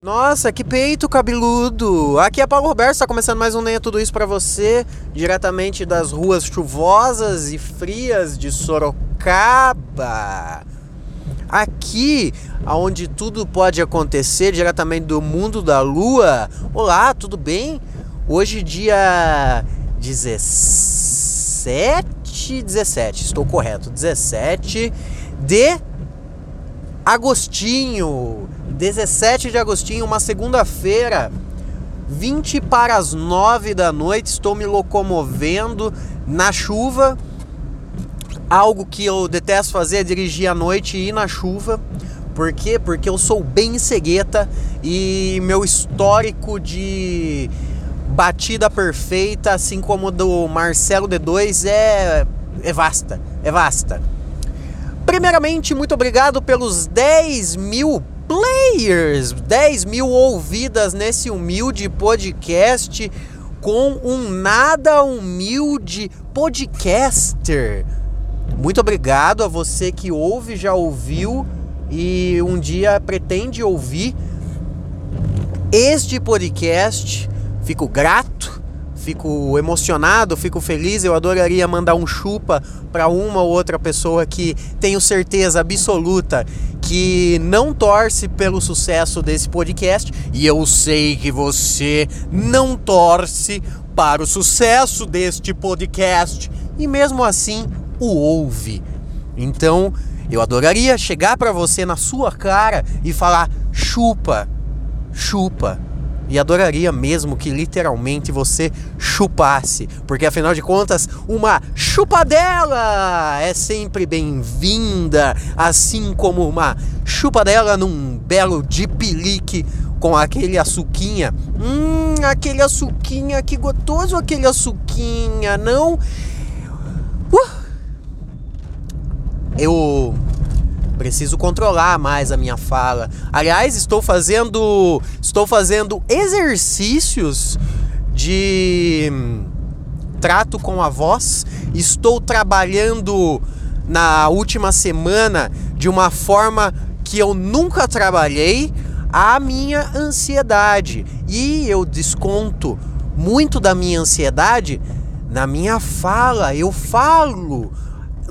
Nossa, que peito cabeludo! Aqui é Paulo Roberto, está começando mais um Nem Tudo Isso para você, diretamente das ruas chuvosas e frias de Sorocaba. Aqui, onde tudo pode acontecer, diretamente do mundo da lua. Olá, tudo bem? Hoje, dia 17, 17, estou correto, 17 de agostinho 17 de agostinho, uma segunda-feira, 20 para as 9 da noite, estou me locomovendo na chuva. Algo que eu detesto fazer é dirigir à noite e ir na chuva. Por quê? Porque eu sou bem cegueta e meu histórico de batida perfeita, assim como do Marcelo D2, é, é vasta. É vasta. Primeiramente, muito obrigado pelos 10 mil players, 10 mil ouvidas nesse humilde podcast com um nada humilde podcaster. Muito obrigado a você que ouve, já ouviu e um dia pretende ouvir este podcast. Fico grato fico emocionado, fico feliz. Eu adoraria mandar um chupa para uma ou outra pessoa que tenho certeza absoluta que não torce pelo sucesso desse podcast. E eu sei que você não torce para o sucesso deste podcast e mesmo assim o ouve. Então, eu adoraria chegar para você na sua cara e falar: chupa, chupa e adoraria mesmo que literalmente você chupasse, porque afinal de contas, uma chupadela é sempre bem-vinda, assim como uma chupadela num belo dipilique com aquele açuquinha. Hum, aquele açuquinha, que gostoso aquele açuquinha, não? Uh! Eu Preciso controlar mais a minha fala. Aliás, estou fazendo estou fazendo exercícios de hum, trato com a voz. Estou trabalhando na última semana de uma forma que eu nunca trabalhei a minha ansiedade. E eu desconto muito da minha ansiedade na minha fala. Eu falo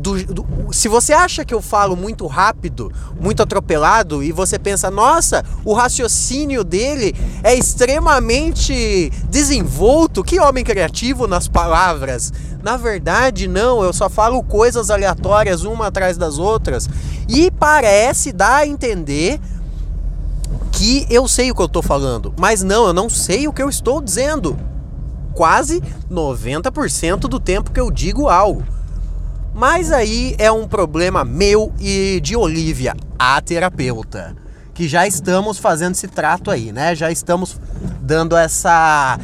do, do, se você acha que eu falo muito rápido, muito atropelado, e você pensa, nossa, o raciocínio dele é extremamente desenvolto, que homem criativo nas palavras. Na verdade, não, eu só falo coisas aleatórias uma atrás das outras. E parece dar a entender que eu sei o que eu estou falando, mas não, eu não sei o que eu estou dizendo. Quase 90% do tempo que eu digo algo. Mas aí é um problema meu e de Olivia, a terapeuta. Que já estamos fazendo esse trato aí, né? Já estamos dando essa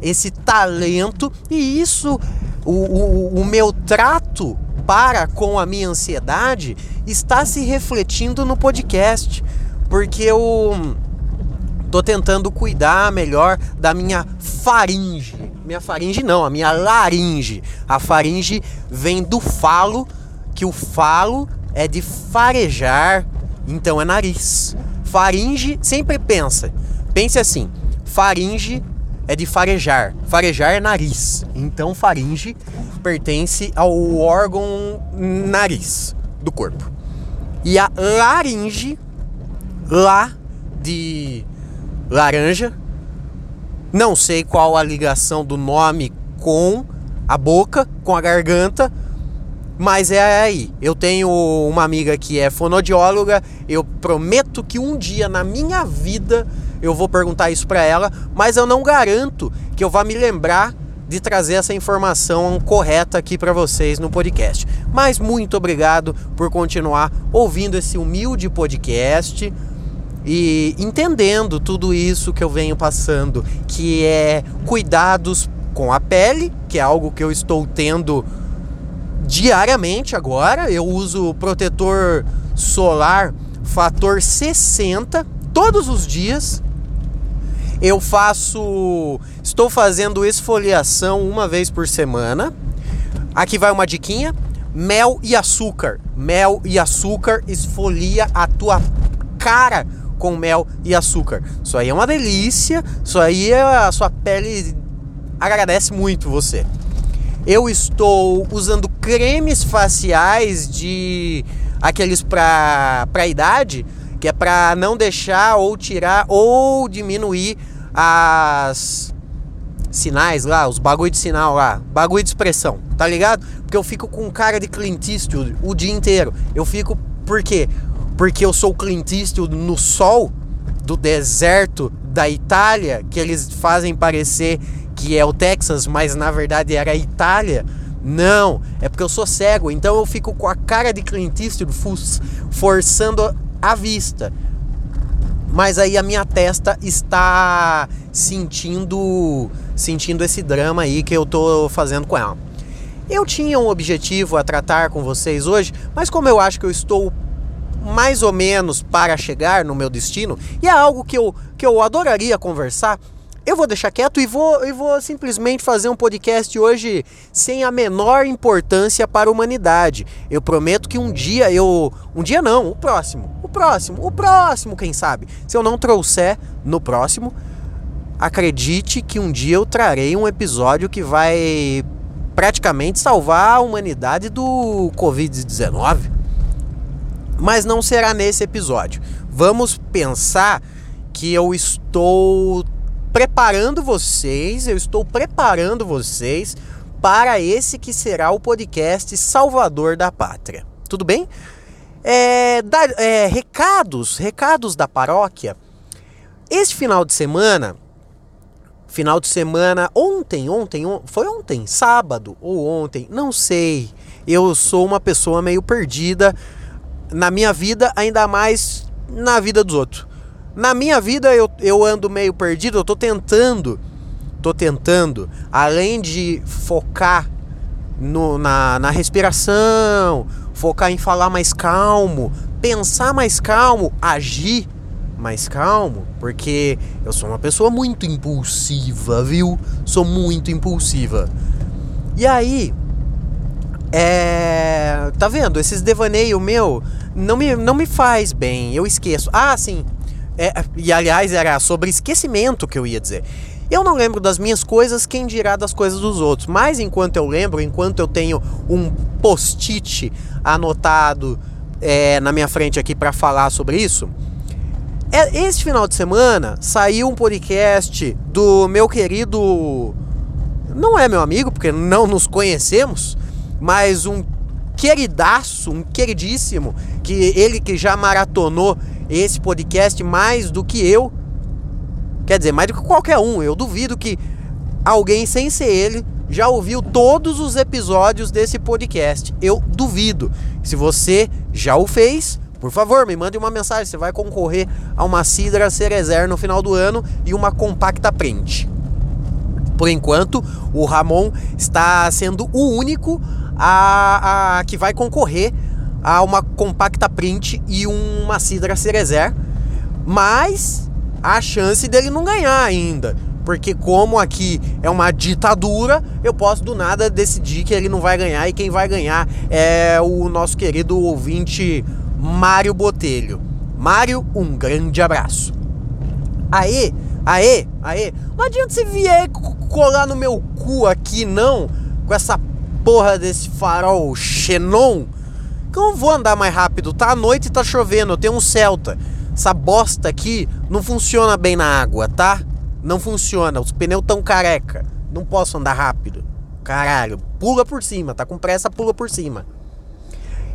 esse talento e isso o, o, o meu trato para com a minha ansiedade está se refletindo no podcast, porque eu tô tentando cuidar melhor da minha faringe minha faringe não, a minha laringe. A faringe vem do falo, que o falo é de farejar, então é nariz. Faringe sempre pensa, pense assim, faringe é de farejar, farejar é nariz. Então faringe pertence ao órgão nariz do corpo. E a laringe, lá de laranja, não sei qual a ligação do nome com a boca, com a garganta, mas é aí. Eu tenho uma amiga que é fonodióloga, eu prometo que um dia na minha vida eu vou perguntar isso para ela, mas eu não garanto que eu vá me lembrar de trazer essa informação correta aqui para vocês no podcast. Mas muito obrigado por continuar ouvindo esse humilde podcast e entendendo tudo isso que eu venho passando, que é cuidados com a pele, que é algo que eu estou tendo diariamente agora. Eu uso protetor solar fator 60 todos os dias. Eu faço, estou fazendo esfoliação uma vez por semana. Aqui vai uma diquinha: mel e açúcar. Mel e açúcar esfolia a tua cara com mel e açúcar. Isso aí é uma delícia, isso aí é, a sua pele agradece muito você. Eu estou usando cremes faciais de aqueles para para idade, que é para não deixar ou tirar ou diminuir as sinais lá, os bagulho de sinal lá, bagulho de expressão, tá ligado? Porque eu fico com cara de Clint Eastwood o dia inteiro. Eu fico por quê? Porque eu sou Clint Eastwood no sol do deserto da Itália, que eles fazem parecer que é o Texas, mas na verdade era a Itália. Não, é porque eu sou cego, então eu fico com a cara de Clint Eastwood forçando a vista. Mas aí a minha testa está sentindo sentindo esse drama aí que eu tô fazendo com ela. Eu tinha um objetivo a tratar com vocês hoje, mas como eu acho que eu estou mais ou menos para chegar no meu destino, e é algo que eu, que eu adoraria conversar, eu vou deixar quieto e vou, e vou simplesmente fazer um podcast hoje sem a menor importância para a humanidade. Eu prometo que um dia eu. Um dia não, o próximo. O próximo, o próximo, quem sabe? Se eu não trouxer no próximo, acredite que um dia eu trarei um episódio que vai praticamente salvar a humanidade do Covid-19. Mas não será nesse episódio. Vamos pensar que eu estou preparando vocês, eu estou preparando vocês para esse que será o podcast Salvador da Pátria. Tudo bem? É, da, é, recados, recados da paróquia. Este final de semana, final de semana, ontem, ontem, on, foi ontem, sábado ou ontem, não sei. Eu sou uma pessoa meio perdida na minha vida, ainda mais na vida dos outros. Na minha vida eu, eu ando meio perdido, eu tô tentando, tô tentando, além de focar no, na, na respiração, focar em falar mais calmo, pensar mais calmo, agir mais calmo, porque eu sou uma pessoa muito impulsiva, viu? Sou muito impulsiva. E aí, é. Tá vendo? Esses devaneio meu não me, não me faz bem, eu esqueço. Ah, sim, é, e aliás, era sobre esquecimento que eu ia dizer. Eu não lembro das minhas coisas, quem dirá das coisas dos outros. Mas enquanto eu lembro, enquanto eu tenho um post-it anotado é, na minha frente aqui para falar sobre isso, é, esse final de semana saiu um podcast do meu querido. Não é meu amigo, porque não nos conhecemos, mas um queridaço, um queridíssimo, que ele que já maratonou esse podcast mais do que eu. Quer dizer, mais do que qualquer um. Eu duvido que alguém sem ser ele já ouviu todos os episódios desse podcast. Eu duvido. Se você já o fez, por favor, me mande uma mensagem. Você vai concorrer a uma Sidra Cerezer no final do ano e uma compacta print. Por enquanto, o Ramon está sendo o único a, a que vai concorrer a uma compacta print e uma Sidra Cerezer, mas a chance dele não ganhar ainda. Porque como aqui é uma ditadura, eu posso do nada decidir que ele não vai ganhar e quem vai ganhar é o nosso querido ouvinte Mário Botelho. Mário, um grande abraço. Aê, aê, aê. Não adianta você vier colar no meu cu aqui não, com essa porra desse farol Xenon que eu não vou andar mais rápido. Tá à noite e tá chovendo, eu tenho um Celta. Essa bosta aqui não funciona bem na água, tá? Não funciona, os pneus tão careca. Não posso andar rápido. Caralho, pula por cima, tá com pressa, pula por cima.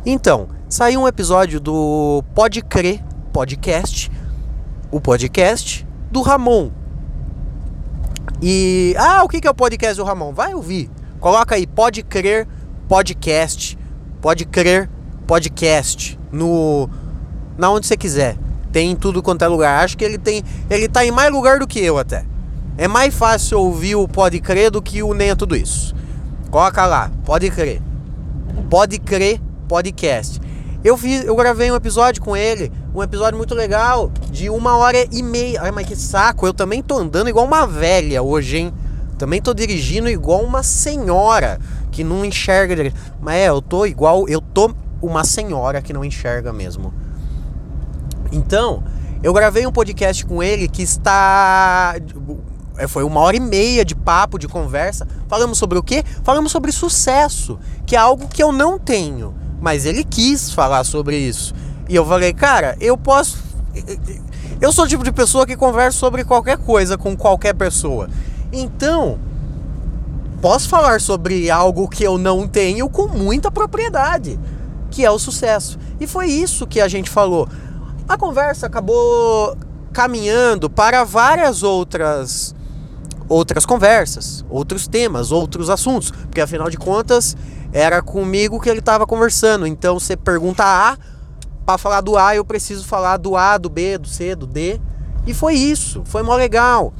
Então, saiu um episódio do Pode Crer Podcast, o podcast do Ramon. E. Ah, o que é o podcast do Ramon? Vai ouvir. Coloca aí, Pode Crer Podcast. Pode Crer podcast, no na onde você quiser. Tem em tudo quanto é lugar. Acho que ele tem, ele tá em mais lugar do que eu até. É mais fácil ouvir o Pode Crer do que o Nem é Tudo Isso. Coloca lá, Pode Crer. Pode Crer Podcast. Eu, fiz, eu gravei um episódio com ele, um episódio muito legal, de uma hora e meia. Ai, mas que saco, eu também tô andando igual uma velha hoje, hein? Também tô dirigindo igual uma senhora que não enxerga. Mas é, eu tô igual, eu tô uma senhora que não enxerga mesmo. Então, Eu gravei um podcast com ele que está. É, foi uma hora e meia de papo, de conversa. Falamos sobre o quê? Falamos sobre sucesso, que é algo que eu não tenho. Mas ele quis falar sobre isso. E eu falei, cara, eu posso. Eu sou o tipo de pessoa que conversa sobre qualquer coisa com qualquer pessoa. Então, posso falar sobre algo que eu não tenho com muita propriedade, que é o sucesso. E foi isso que a gente falou. A conversa acabou caminhando para várias outras outras conversas, outros temas, outros assuntos, porque afinal de contas era comigo que ele estava conversando. Então você pergunta A, para falar do A eu preciso falar do A, do B, do C, do D. E foi isso, foi mó legal.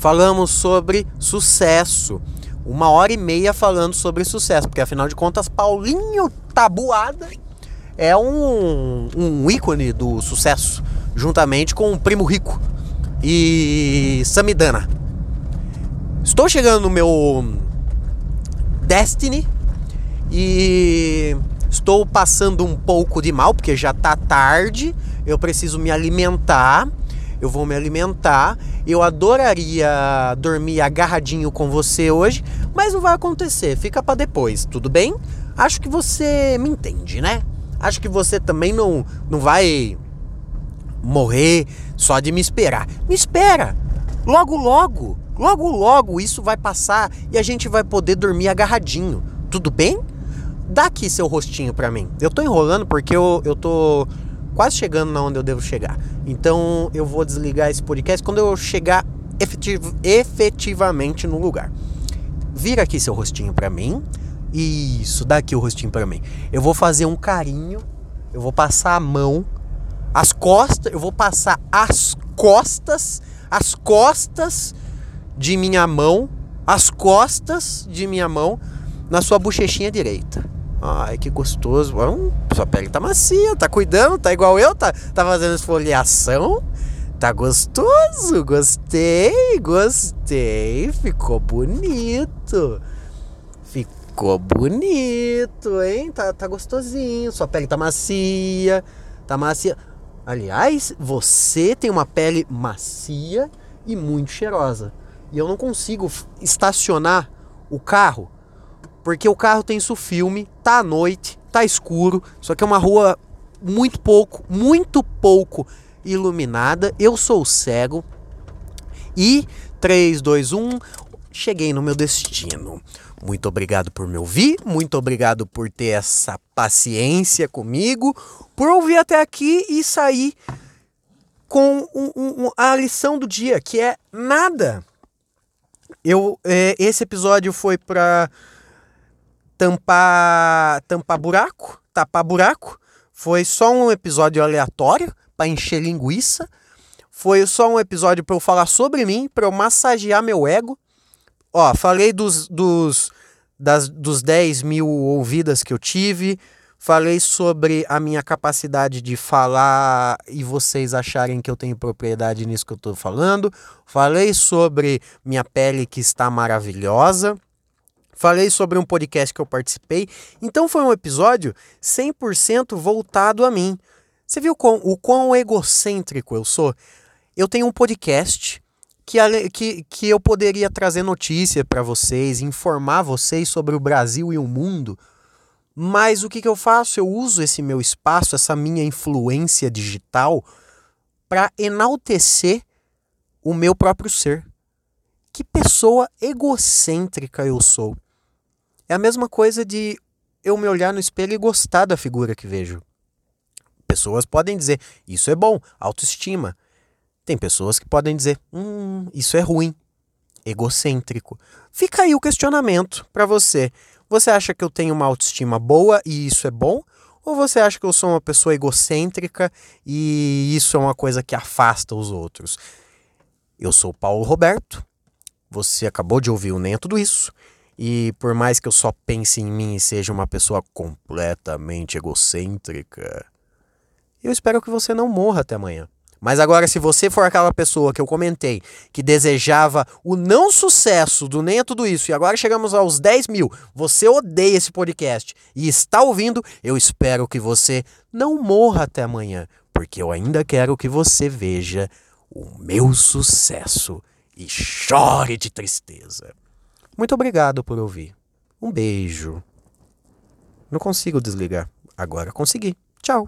Falamos sobre sucesso. Uma hora e meia falando sobre sucesso, porque afinal de contas, Paulinho Tabuada é um, um ícone do sucesso, juntamente com o Primo Rico e Samidana. Estou chegando no meu Destiny e estou passando um pouco de mal, porque já está tarde, eu preciso me alimentar. Eu vou me alimentar. Eu adoraria dormir agarradinho com você hoje, mas não vai acontecer. Fica para depois, tudo bem? Acho que você me entende, né? Acho que você também não, não vai morrer só de me esperar. Me espera! Logo, logo, logo, logo isso vai passar e a gente vai poder dormir agarradinho. Tudo bem? Dá aqui seu rostinho pra mim. Eu tô enrolando porque eu, eu tô quase chegando na onde eu devo chegar. Então eu vou desligar esse podcast quando eu chegar efetiv efetivamente no lugar. Vira aqui seu rostinho pra mim. Isso, dá aqui o rostinho para mim. Eu vou fazer um carinho, eu vou passar a mão, as costas, eu vou passar as costas, as costas de minha mão, as costas de minha mão na sua bochechinha direita. Ai, que gostoso. Hum, sua pele tá macia, tá cuidando, tá igual eu, tá, tá fazendo esfoliação. Tá gostoso, gostei, gostei, ficou bonito. Ficou bonito, hein? Tá, tá gostosinho. Sua pele tá macia. Tá macia. Aliás, você tem uma pele macia e muito cheirosa. E eu não consigo estacionar o carro porque o carro tem isso filme, tá à noite, tá escuro, só que é uma rua muito pouco, muito pouco iluminada. Eu sou cego. E 3, 2, 1, cheguei no meu destino. Muito obrigado por me ouvir, muito obrigado por ter essa paciência comigo, por ouvir até aqui e sair com um, um, a lição do dia, que é nada. Eu, é, esse episódio foi para tampar, tampar buraco, tapar buraco. Foi só um episódio aleatório para encher linguiça. Foi só um episódio para eu falar sobre mim, para eu massagear meu ego. Ó, falei dos, dos, das, dos 10 mil ouvidas que eu tive. Falei sobre a minha capacidade de falar e vocês acharem que eu tenho propriedade nisso que eu estou falando. Falei sobre minha pele que está maravilhosa. Falei sobre um podcast que eu participei. Então foi um episódio 100% voltado a mim. Você viu quão, o quão egocêntrico eu sou? Eu tenho um podcast que, que, que eu poderia trazer notícia para vocês, informar vocês sobre o Brasil e o mundo. Mas o que, que eu faço? Eu uso esse meu espaço, essa minha influência digital, para enaltecer o meu próprio ser. Que pessoa egocêntrica eu sou. É a mesma coisa de eu me olhar no espelho e gostar da figura que vejo. Pessoas podem dizer, isso é bom, autoestima. Tem pessoas que podem dizer: hum, isso é ruim, egocêntrico. Fica aí o questionamento para você. Você acha que eu tenho uma autoestima boa e isso é bom? Ou você acha que eu sou uma pessoa egocêntrica e isso é uma coisa que afasta os outros? Eu sou Paulo Roberto. Você acabou de ouvir o Nem Tudo Isso. E por mais que eu só pense em mim e seja uma pessoa completamente egocêntrica, eu espero que você não morra até amanhã. Mas agora, se você for aquela pessoa que eu comentei, que desejava o não sucesso do Nem é Tudo Isso, e agora chegamos aos 10 mil, você odeia esse podcast e está ouvindo, eu espero que você não morra até amanhã. porque eu ainda quero que você veja o meu sucesso e chore de tristeza. Muito obrigado por ouvir. Um beijo. Não consigo desligar. Agora consegui. Tchau.